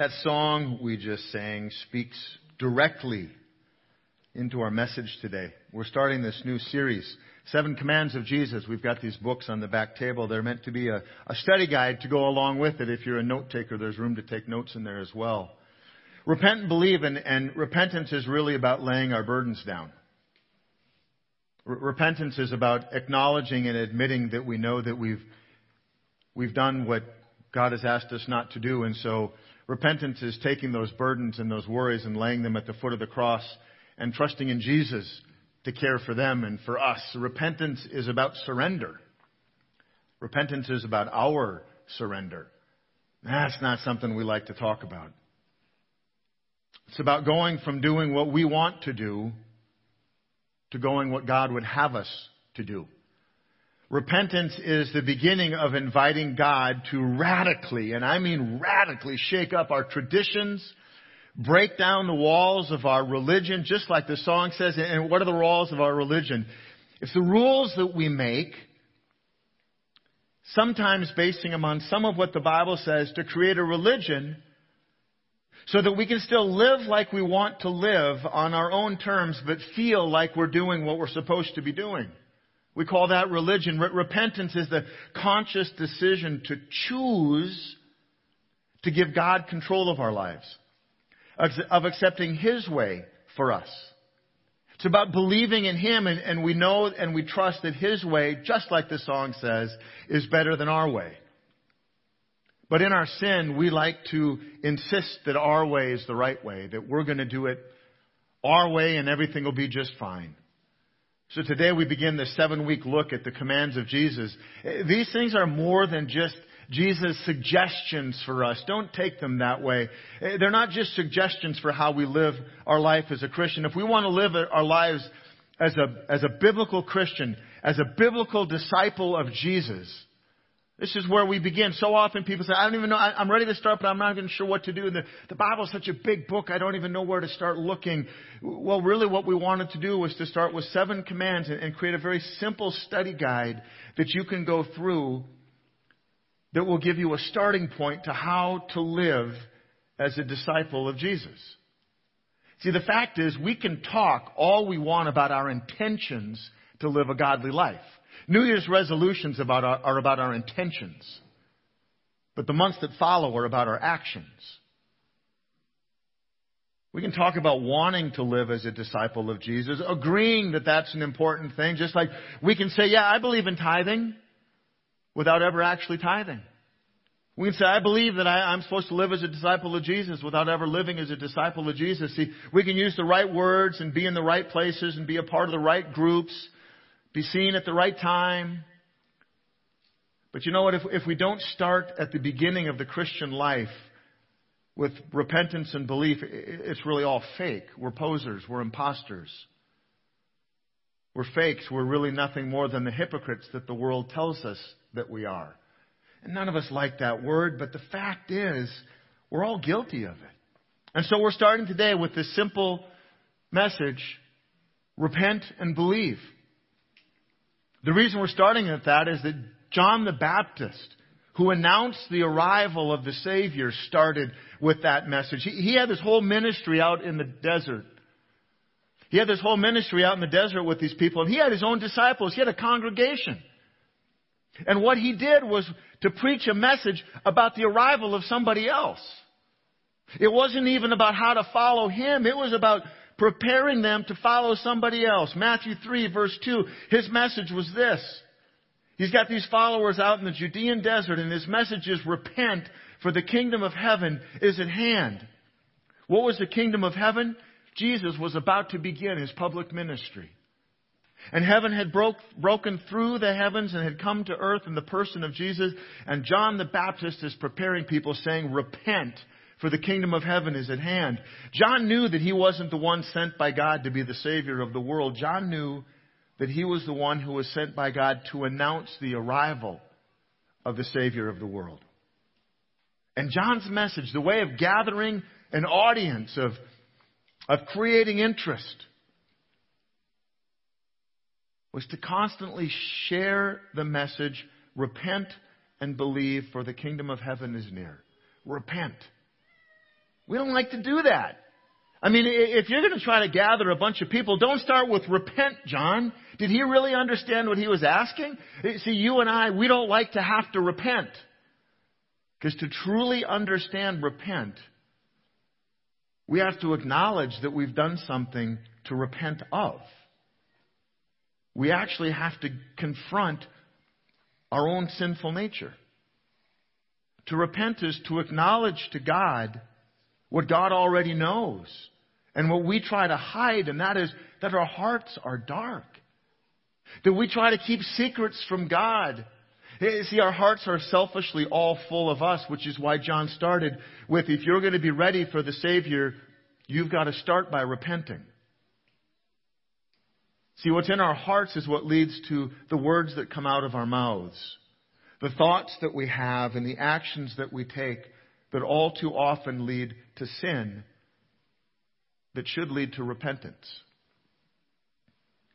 That song we just sang speaks directly into our message today. We're starting this new series, Seven Commands of Jesus. We've got these books on the back table. They're meant to be a, a study guide to go along with it. If you're a note taker, there's room to take notes in there as well. Repent and believe, and, and repentance is really about laying our burdens down. R- repentance is about acknowledging and admitting that we know that we've, we've done what God has asked us not to do, and so Repentance is taking those burdens and those worries and laying them at the foot of the cross and trusting in Jesus to care for them and for us. Repentance is about surrender. Repentance is about our surrender. That's not something we like to talk about. It's about going from doing what we want to do to going what God would have us to do. Repentance is the beginning of inviting God to radically, and I mean radically, shake up our traditions, break down the walls of our religion, just like the song says. And what are the walls of our religion? It's the rules that we make, sometimes basing them on some of what the Bible says, to create a religion so that we can still live like we want to live on our own terms, but feel like we're doing what we're supposed to be doing. We call that religion. repentance is the conscious decision to choose to give God control of our lives, of accepting His way for us. It's about believing in Him, and, and we know and we trust that His way, just like the song says, is better than our way. But in our sin, we like to insist that our way is the right way, that we're going to do it our way and everything will be just fine. So today we begin the seven week look at the commands of Jesus. These things are more than just Jesus' suggestions for us. Don't take them that way. They're not just suggestions for how we live our life as a Christian. If we want to live our lives as a, as a biblical Christian, as a biblical disciple of Jesus, this is where we begin. So often people say, I don't even know, I, am ready to start, but I'm not even sure what to do. The, the Bible is such a big book, I don't even know where to start looking. Well, really what we wanted to do was to start with seven commands and, and create a very simple study guide that you can go through that will give you a starting point to how to live as a disciple of Jesus. See, the fact is, we can talk all we want about our intentions to live a godly life. New Year's resolutions about our, are about our intentions, but the months that follow are about our actions. We can talk about wanting to live as a disciple of Jesus, agreeing that that's an important thing, just like we can say, yeah, I believe in tithing, without ever actually tithing. We can say, I believe that I, am supposed to live as a disciple of Jesus without ever living as a disciple of Jesus. See, we can use the right words and be in the right places and be a part of the right groups be seen at the right time. But you know what? If, if we don't start at the beginning of the Christian life with repentance and belief, it's really all fake. We're posers. We're imposters. We're fakes. We're really nothing more than the hypocrites that the world tells us that we are. And none of us like that word, but the fact is, we're all guilty of it. And so we're starting today with this simple message repent and believe. The reason we're starting at that is that John the Baptist, who announced the arrival of the Savior, started with that message. He, he had this whole ministry out in the desert. He had this whole ministry out in the desert with these people, and he had his own disciples. He had a congregation. And what he did was to preach a message about the arrival of somebody else. It wasn't even about how to follow him. It was about preparing them to follow somebody else. Matthew 3 verse 2, his message was this. He's got these followers out in the Judean desert and his message is repent for the kingdom of heaven is at hand. What was the kingdom of heaven? Jesus was about to begin his public ministry. And heaven had broke, broken through the heavens and had come to earth in the person of Jesus. And John the Baptist is preparing people saying, repent for the kingdom of heaven is at hand. John knew that he wasn't the one sent by God to be the Savior of the world. John knew that he was the one who was sent by God to announce the arrival of the Savior of the world. And John's message, the way of gathering an audience, of, of creating interest, was to constantly share the message repent and believe, for the kingdom of heaven is near. Repent. We don't like to do that. I mean, if you're going to try to gather a bunch of people, don't start with repent, John. Did he really understand what he was asking? See, you and I, we don't like to have to repent. Because to truly understand repent, we have to acknowledge that we've done something to repent of. We actually have to confront our own sinful nature. To repent is to acknowledge to God what God already knows and what we try to hide, and that is that our hearts are dark. That we try to keep secrets from God. Eh, see, our hearts are selfishly all full of us, which is why John started with if you're going to be ready for the Savior, you've got to start by repenting. See, what's in our hearts is what leads to the words that come out of our mouths, the thoughts that we have, and the actions that we take that all too often lead to sin that should lead to repentance.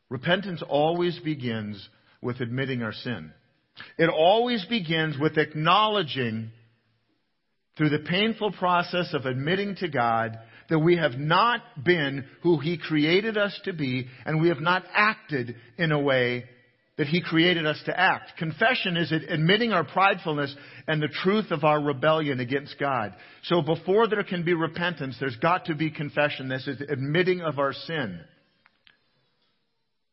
Repentance always begins with admitting our sin. It always begins with acknowledging through the painful process of admitting to God that we have not been who He created us to be and we have not acted in a way that He created us to act. Confession is admitting our pridefulness and the truth of our rebellion against God. So before there can be repentance, there's got to be confession. This is admitting of our sin.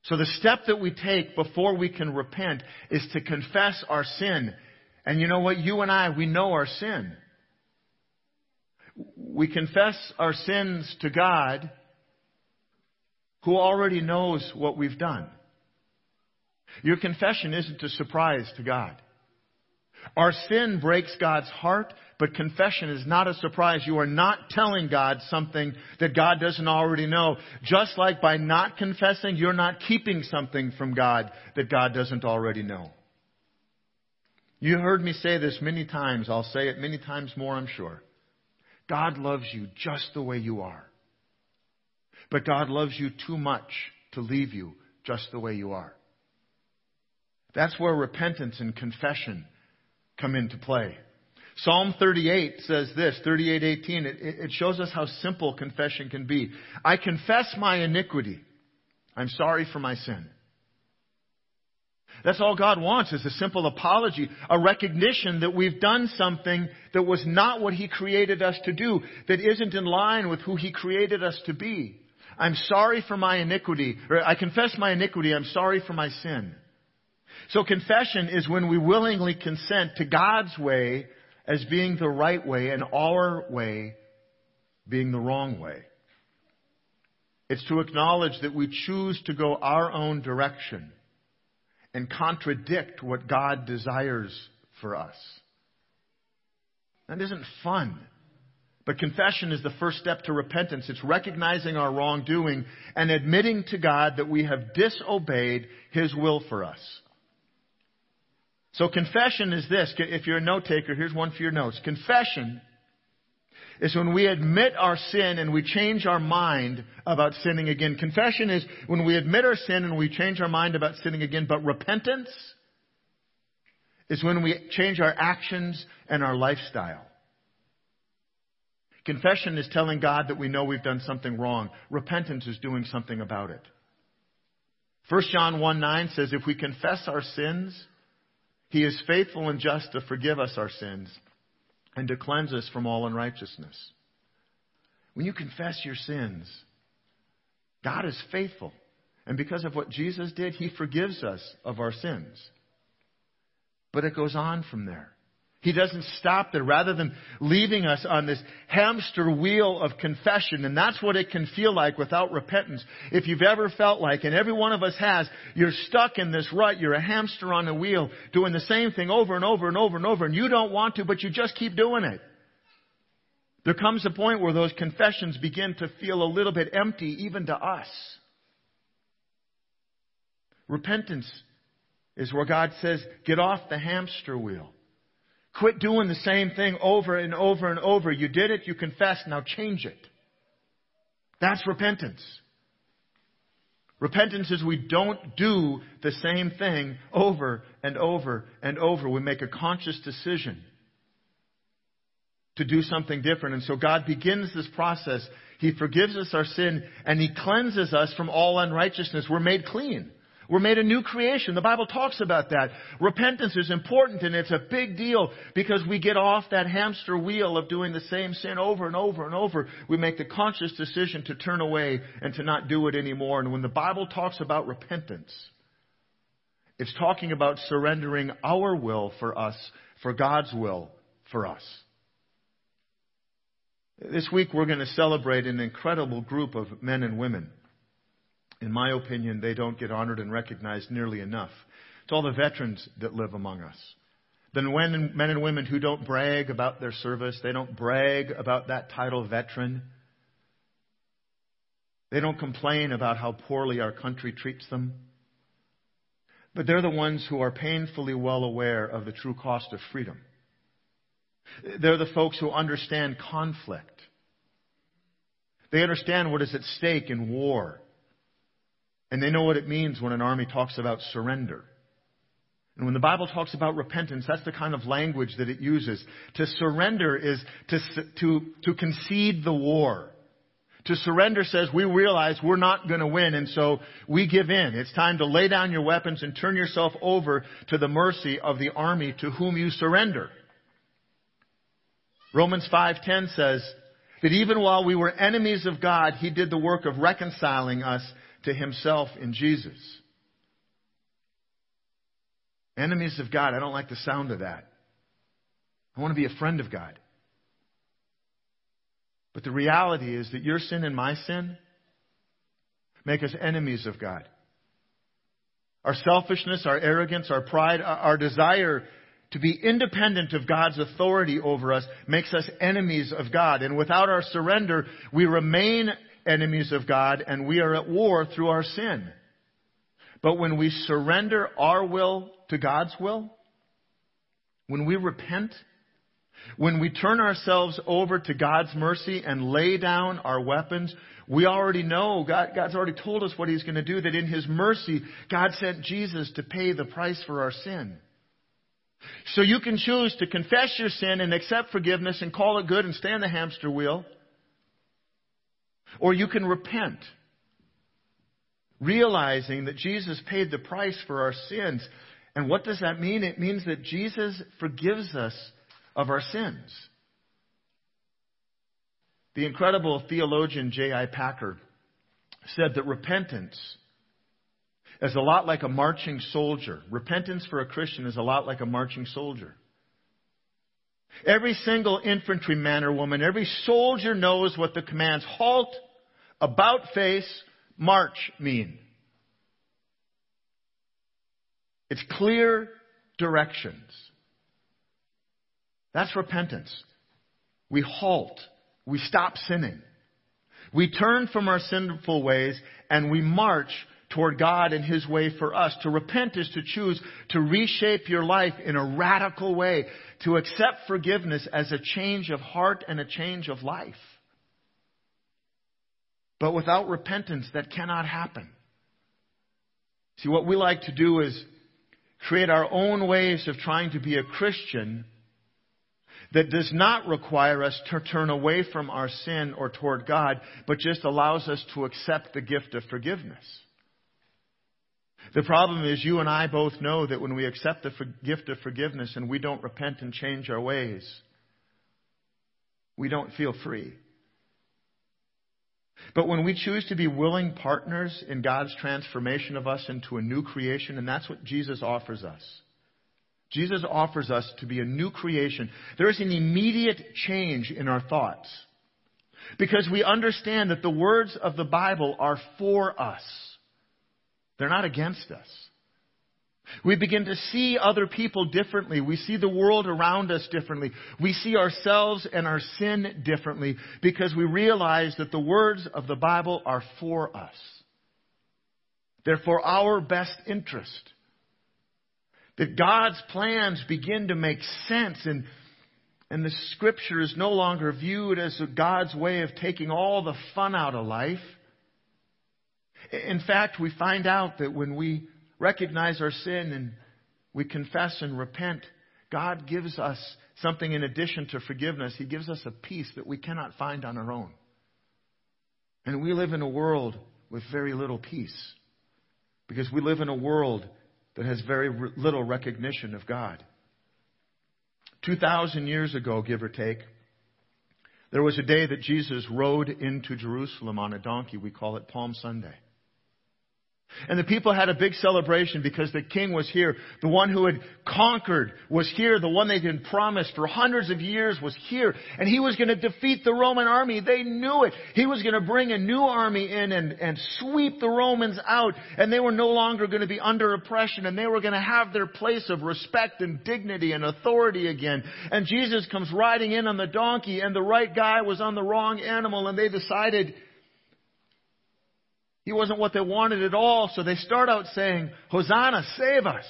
So the step that we take before we can repent is to confess our sin. And you know what? You and I, we know our sin. We confess our sins to God who already knows what we've done. Your confession isn't a surprise to God. Our sin breaks God's heart, but confession is not a surprise. You are not telling God something that God doesn't already know. Just like by not confessing, you're not keeping something from God that God doesn't already know. You heard me say this many times. I'll say it many times more, I'm sure. God loves you just the way you are. But God loves you too much to leave you just the way you are. That's where repentance and confession come into play. Psalm 38 says this, 38:18. It, it shows us how simple confession can be. I confess my iniquity. I'm sorry for my sin. That's all God wants is a simple apology, a recognition that we've done something that was not what He created us to do, that isn't in line with who He created us to be. I'm sorry for my iniquity, or I confess my iniquity, I'm sorry for my sin. So confession is when we willingly consent to God's way as being the right way and our way being the wrong way. It's to acknowledge that we choose to go our own direction and contradict what God desires for us. That isn't fun. But confession is the first step to repentance. It's recognizing our wrongdoing and admitting to God that we have disobeyed His will for us. So confession is this. If you're a note taker, here's one for your notes. Confession is when we admit our sin and we change our mind about sinning again. Confession is when we admit our sin and we change our mind about sinning again. But repentance is when we change our actions and our lifestyle. Confession is telling God that we know we've done something wrong. Repentance is doing something about it. 1 John 1 9 says, if we confess our sins, he is faithful and just to forgive us our sins and to cleanse us from all unrighteousness. When you confess your sins, God is faithful. And because of what Jesus did, He forgives us of our sins. But it goes on from there. He doesn't stop there. Rather than leaving us on this hamster wheel of confession, and that's what it can feel like without repentance. If you've ever felt like, and every one of us has, you're stuck in this rut, you're a hamster on a wheel, doing the same thing over and over and over and over, and you don't want to, but you just keep doing it. There comes a point where those confessions begin to feel a little bit empty, even to us. Repentance is where God says, get off the hamster wheel. Quit doing the same thing over and over and over. You did it, you confessed, now change it. That's repentance. Repentance is we don't do the same thing over and over and over. We make a conscious decision to do something different. And so God begins this process. He forgives us our sin and He cleanses us from all unrighteousness. We're made clean. We're made a new creation. The Bible talks about that. Repentance is important and it's a big deal because we get off that hamster wheel of doing the same sin over and over and over. We make the conscious decision to turn away and to not do it anymore. And when the Bible talks about repentance, it's talking about surrendering our will for us for God's will for us. This week we're going to celebrate an incredible group of men and women in my opinion, they don't get honored and recognized nearly enough. It's all the veterans that live among us. The men and women who don't brag about their service, they don't brag about that title veteran. They don't complain about how poorly our country treats them. But they're the ones who are painfully well aware of the true cost of freedom. They're the folks who understand conflict. They understand what is at stake in war and they know what it means when an army talks about surrender. And when the Bible talks about repentance, that's the kind of language that it uses. To surrender is to, to, to concede the war. To surrender says we realize we're not going to win and so we give in. It's time to lay down your weapons and turn yourself over to the mercy of the army to whom you surrender. Romans 5:10 says that even while we were enemies of God, he did the work of reconciling us to himself in Jesus. Enemies of God, I don't like the sound of that. I want to be a friend of God. But the reality is that your sin and my sin make us enemies of God. Our selfishness, our arrogance, our pride, our desire to be independent of God's authority over us makes us enemies of God. And without our surrender, we remain enemies of God and we are at war through our sin. But when we surrender our will to God's will, when we repent, when we turn ourselves over to God's mercy and lay down our weapons, we already know, God, God's already told us what He's going to do, that in His mercy, God sent Jesus to pay the price for our sin. So you can choose to confess your sin and accept forgiveness and call it good and stay on the hamster wheel. Or you can repent, realizing that Jesus paid the price for our sins. And what does that mean? It means that Jesus forgives us of our sins. The incredible theologian J.I. Packer said that repentance is a lot like a marching soldier. Repentance for a Christian is a lot like a marching soldier. Every single infantryman or woman, every soldier knows what the commands halt, about face, march mean. It's clear directions. That's repentance. We halt. We stop sinning. We turn from our sinful ways and we march toward God and His way for us. To repent is to choose to reshape your life in a radical way, to accept forgiveness as a change of heart and a change of life. But without repentance, that cannot happen. See, what we like to do is create our own ways of trying to be a Christian that does not require us to turn away from our sin or toward God, but just allows us to accept the gift of forgiveness. The problem is you and I both know that when we accept the gift of forgiveness and we don't repent and change our ways, we don't feel free. But when we choose to be willing partners in God's transformation of us into a new creation, and that's what Jesus offers us. Jesus offers us to be a new creation. There is an immediate change in our thoughts. Because we understand that the words of the Bible are for us. They're not against us. We begin to see other people differently. We see the world around us differently. We see ourselves and our sin differently because we realize that the words of the Bible are for us. They're for our best interest. That God's plans begin to make sense and, and the scripture is no longer viewed as God's way of taking all the fun out of life in fact, we find out that when we recognize our sin and we confess and repent, God gives us something in addition to forgiveness. He gives us a peace that we cannot find on our own. And we live in a world with very little peace because we live in a world that has very little recognition of God. 2,000 years ago, give or take, there was a day that Jesus rode into Jerusalem on a donkey. We call it Palm Sunday. And the people had a big celebration because the king was here. The one who had conquered was here. The one they'd been promised for hundreds of years was here. And he was going to defeat the Roman army. They knew it. He was going to bring a new army in and, and sweep the Romans out. And they were no longer going to be under oppression. And they were going to have their place of respect and dignity and authority again. And Jesus comes riding in on the donkey and the right guy was on the wrong animal. And they decided, he wasn't what they wanted at all, so they start out saying, Hosanna, save us.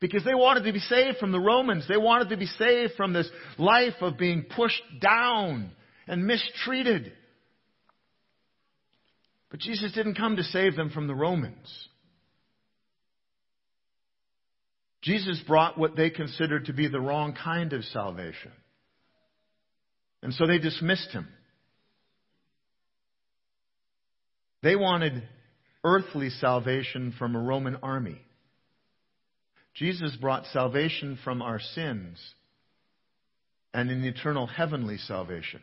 Because they wanted to be saved from the Romans. They wanted to be saved from this life of being pushed down and mistreated. But Jesus didn't come to save them from the Romans. Jesus brought what they considered to be the wrong kind of salvation. And so they dismissed him. They wanted earthly salvation from a Roman army. Jesus brought salvation from our sins and an eternal heavenly salvation.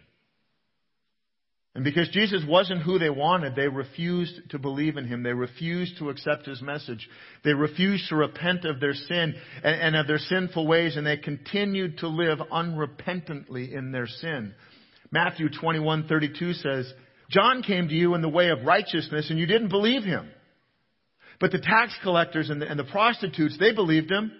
And because Jesus wasn't who they wanted, they refused to believe in him. They refused to accept his message. They refused to repent of their sin and, and of their sinful ways, and they continued to live unrepentantly in their sin. Matthew 21:32 says, John came to you in the way of righteousness and you didn't believe him. But the tax collectors and the, and the prostitutes, they believed him.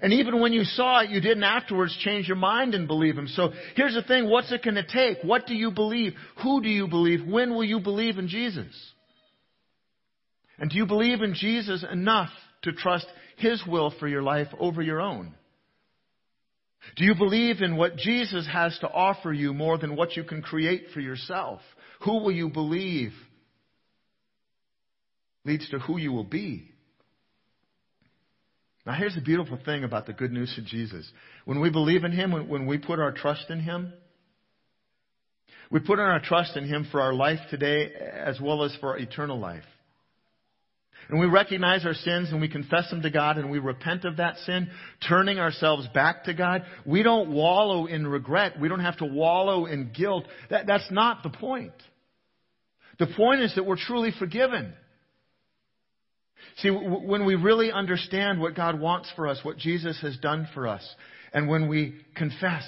And even when you saw it, you didn't afterwards change your mind and believe him. So here's the thing. What's it going to take? What do you believe? Who do you believe? When will you believe in Jesus? And do you believe in Jesus enough to trust his will for your life over your own? Do you believe in what Jesus has to offer you more than what you can create for yourself? Who will you believe? Leads to who you will be. Now, here's the beautiful thing about the good news of Jesus. When we believe in Him, when, we put our trust in Him, we put our trust in Him for our life today as well as for eternal life and we recognize our sins and we confess them to God and we repent of that sin, turning ourselves back to God, we don't wallow in regret. We don't have to wallow in guilt. That, that's not the point. The point is that we're truly forgiven. See, when we really understand what God wants for us, what Jesus has done for us, and when we confess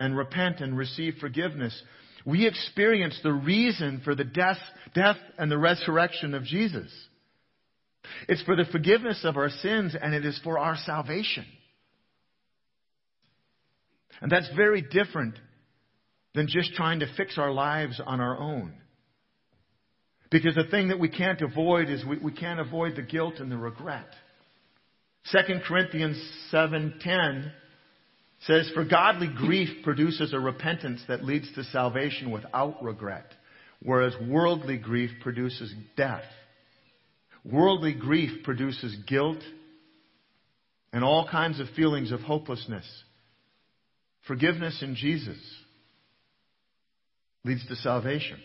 and repent and receive forgiveness, we experience the reason for the death, death and the resurrection of Jesus. It's for the forgiveness of our sins and it is for our salvation. And that's very different than just trying to fix our lives on our own. Because the thing that we can't avoid is we, we can't avoid the guilt and the regret. 2 Corinthians 7:10 says for godly grief produces a repentance that leads to salvation without regret whereas worldly grief produces death Worldly grief produces guilt and all kinds of feelings of hopelessness. Forgiveness in Jesus leads to salvation.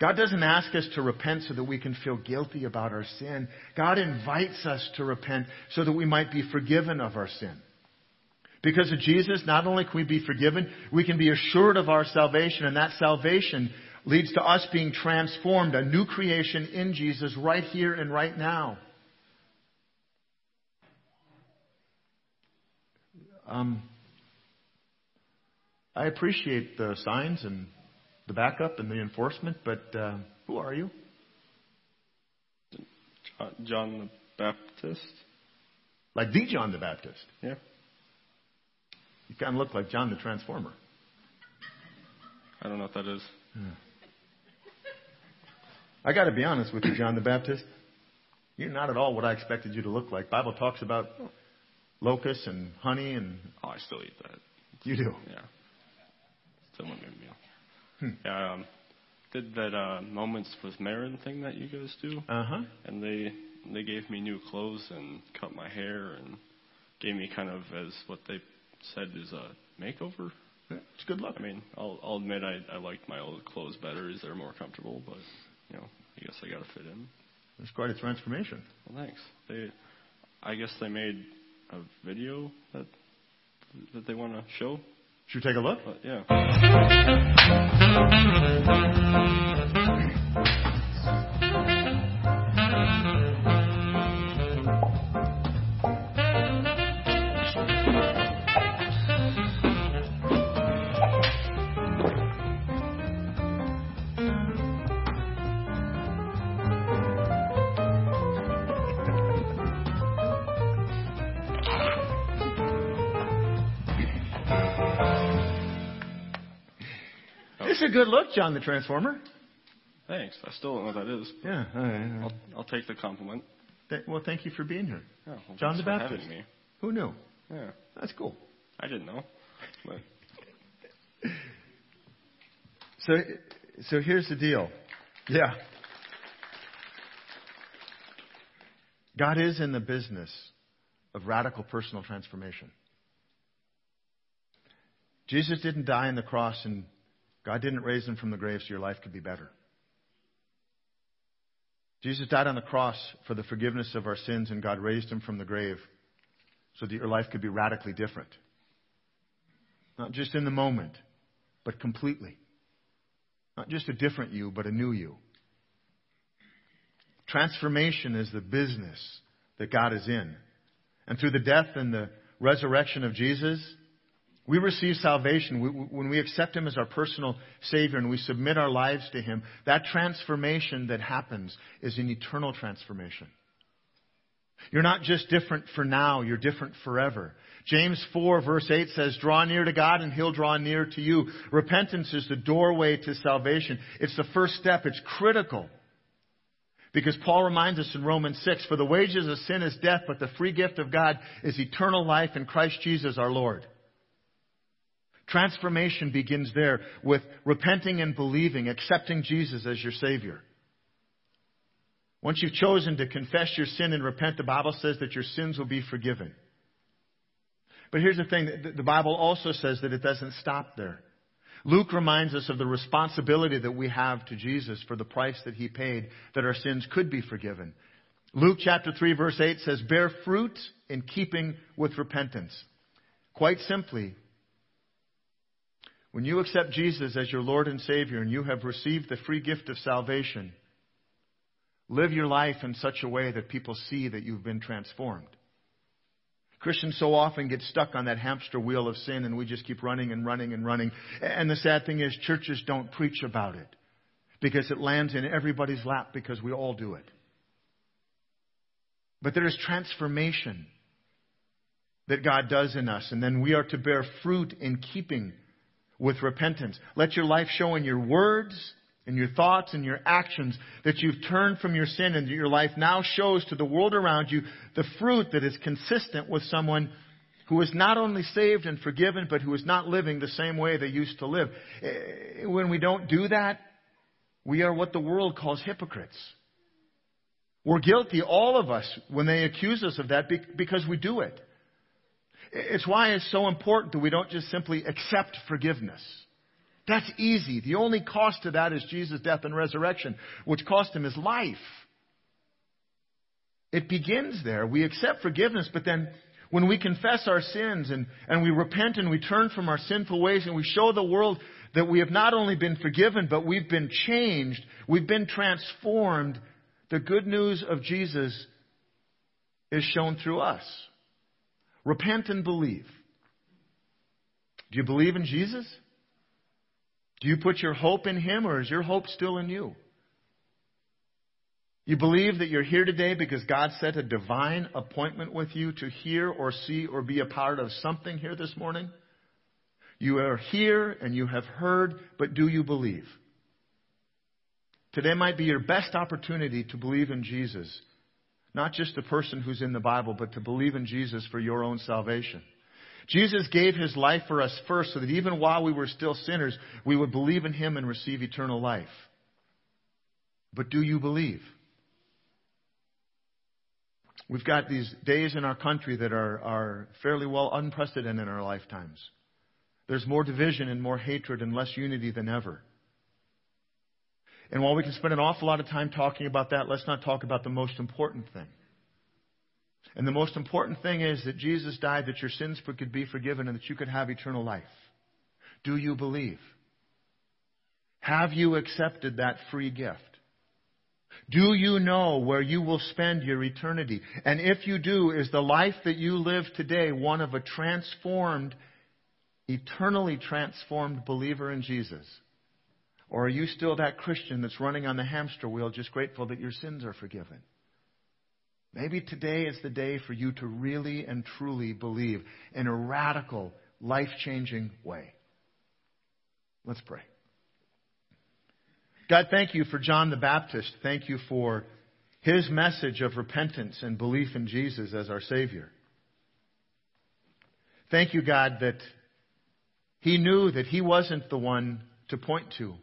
God doesn't ask us to repent so that we can feel guilty about our sin. God invites us to repent so that we might be forgiven of our sin. Because of Jesus, not only can we be forgiven, we can be assured of our salvation, and that salvation leads to us being transformed, a new creation in Jesus right here and right now. Um, I appreciate the signs and the backup and the enforcement, but uh, who are you? John the Baptist. Like the John the Baptist? Yeah. You kind of look like John the Transformer. I don't know what that is. Yeah. I got to be honest with you, John the Baptist. You're not at all what I expected you to look like. Bible talks about locusts and honey and. Oh, I still eat that. You do. Yeah. Still a good meal. Hmm. Yeah. Um, did that uh, Moments with Marin thing that you guys do. Uh huh. And they they gave me new clothes and cut my hair and gave me kind of as what they said is a makeover. Yeah, it's good luck. I mean, I'll, I'll admit I, I liked my old clothes better as they're more comfortable, but you know, I guess I got to fit in. It's quite a transformation. Well, thanks. They, I guess they made a video that that they want to show. Should we take a look? But yeah. a good look, John the Transformer. Thanks. I still don't know what that is. Yeah. all right. I'll, I'll take the compliment. Th- well, thank you for being here. Yeah, well, John the Baptist. Who knew? Yeah, That's cool. I didn't know. But So, so here's the deal. Yeah. God is in the business of radical personal transformation. Jesus didn't die on the cross and God didn't raise him from the grave so your life could be better. Jesus died on the cross for the forgiveness of our sins and God raised him from the grave so that your life could be radically different. Not just in the moment, but completely. Not just a different you, but a new you. Transformation is the business that God is in. And through the death and the resurrection of Jesus, we receive salvation. When we accept Him as our personal Savior and we submit our lives to Him, that transformation that happens is an eternal transformation. You're not just different for now, you're different forever. James 4 verse 8 says, draw near to God and He'll draw near to you. Repentance is the doorway to salvation. It's the first step. It's critical. Because Paul reminds us in Romans 6, for the wages of sin is death, but the free gift of God is eternal life in Christ Jesus our Lord. Transformation begins there with repenting and believing, accepting Jesus as your Savior. Once you've chosen to confess your sin and repent, the Bible says that your sins will be forgiven. But here's the thing the Bible also says that it doesn't stop there. Luke reminds us of the responsibility that we have to Jesus for the price that he paid that our sins could be forgiven. Luke chapter 3 verse 8 says, bear fruit in keeping with repentance. Quite simply, when you accept Jesus as your Lord and Savior and you have received the free gift of salvation, live your life in such a way that people see that you've been transformed. Christians so often get stuck on that hamster wheel of sin and we just keep running and running and running. And the sad thing is churches don't preach about it because it lands in everybody's lap because we all do it. But there is transformation that God does in us and then we are to bear fruit in keeping with repentance. Let your life show in your words, in your thoughts and your actions that you've turned from your sin and that your life now shows to the world around you the fruit that is consistent with someone who is not only saved and forgiven, but who is not living the same way they used to live. Eh, when we don't do that, we are what the world calls hypocrites. We're guilty, all of us, when they accuse us of that because we do it. It's why it's so important that we don't just simply accept forgiveness. That's easy. The only cost to that is Jesus' death and resurrection, which cost him his life. It begins there. We accept forgiveness, but then when we confess our sins and, and we repent and we turn from our sinful ways and we show the world that we have not only been forgiven, but we've been changed, we've been transformed, the good news of Jesus is shown through us. Repent and believe. Do you believe in Jesus? Do you put your hope in Him or is your hope still in you? You believe that you're here today because God set a divine appointment with you to hear or see or be a part of something here this morning? You are here and you have heard, but do you believe? Today might be your best opportunity to believe in Jesus. Not just the person who's in the Bible, but to believe in Jesus for your own salvation. Jesus gave his life for us first so that even while we were still sinners, we would believe in him and receive eternal life. But do you believe? We've got these days in our country that are, are fairly well unprecedented in our lifetimes. There's more division and more hatred and less unity than ever. And while we can spend an awful lot of time talking about that, let's not talk about the most important thing. And the most important thing is that Jesus died that your sins could be forgiven and that you could have eternal life. Do you believe? Have you accepted that free gift? Do you know where you will spend your eternity? And if you do, is the life that you live today one of a transformed, eternally transformed believer in Jesus? Or are you still that Christian that's running on the hamster wheel just grateful that your sins are forgiven? Maybe today is the day for you to really and truly believe in a radical, life changing way. Let's pray. God, thank you for John the Baptist. Thank you for his message of repentance and belief in Jesus as our Savior. Thank you, God, that he knew that he wasn't the one to point to,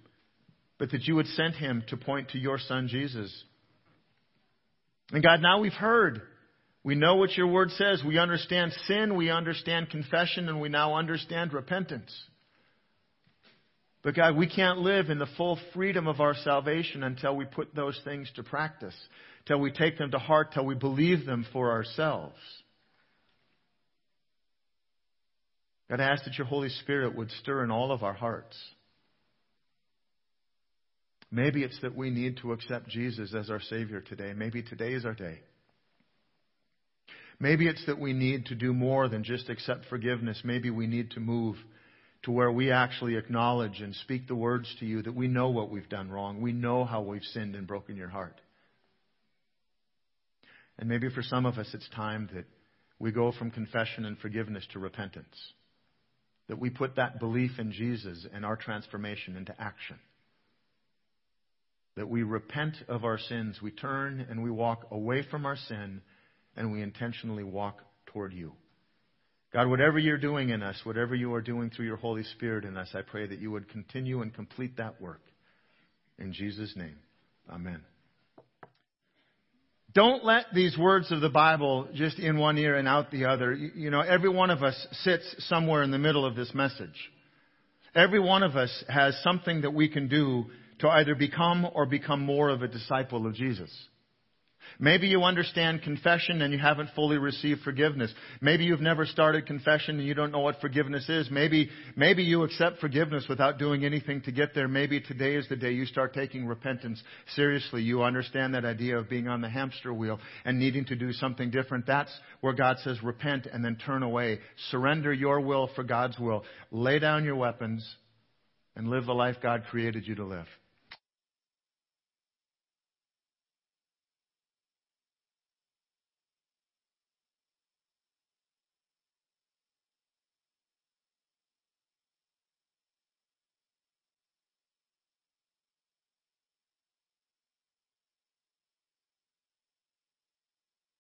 but that you had sent him to point to your Son, Jesus. And God, now we've heard. We know what your word says. We understand sin, we understand confession, and we now understand repentance. But God, we can't live in the full freedom of our salvation until we put those things to practice, till we take them to heart, till we believe them for ourselves. God, I ask that your Holy Spirit would stir in all of our hearts. Maybe it's that we need to accept Jesus as our Savior today. Maybe today is our day. Maybe it's that we need to do more than just accept forgiveness. Maybe we need to move to where we actually acknowledge and speak the words to you that we know what we've done wrong. We know how we've sinned and broken your heart. And maybe for some of us, it's time that we go from confession and forgiveness to repentance. That we put that belief in Jesus and our transformation into action. That we repent of our sins, we turn and we walk away from our sin, and we intentionally walk toward you. God, whatever you're doing in us, whatever you are doing through your Holy Spirit in us, I pray that you would continue and complete that work. In Jesus' name, amen. Don't let these words of the Bible just in one ear and out the other. You know, every one of us sits somewhere in the middle of this message. Every one of us has something that we can do to either become or become more of a disciple of Jesus. Maybe you understand confession and you haven't fully received forgiveness. Maybe you've never started confession and you don't know what forgiveness is. Maybe, maybe you accept forgiveness without doing anything to get there. Maybe today is the day you start taking repentance seriously. You understand that idea of being on the hamster wheel and needing to do something different. That's where God says repent and then turn away. Surrender your will for God's will. Lay down your weapons and live the life God created you to live.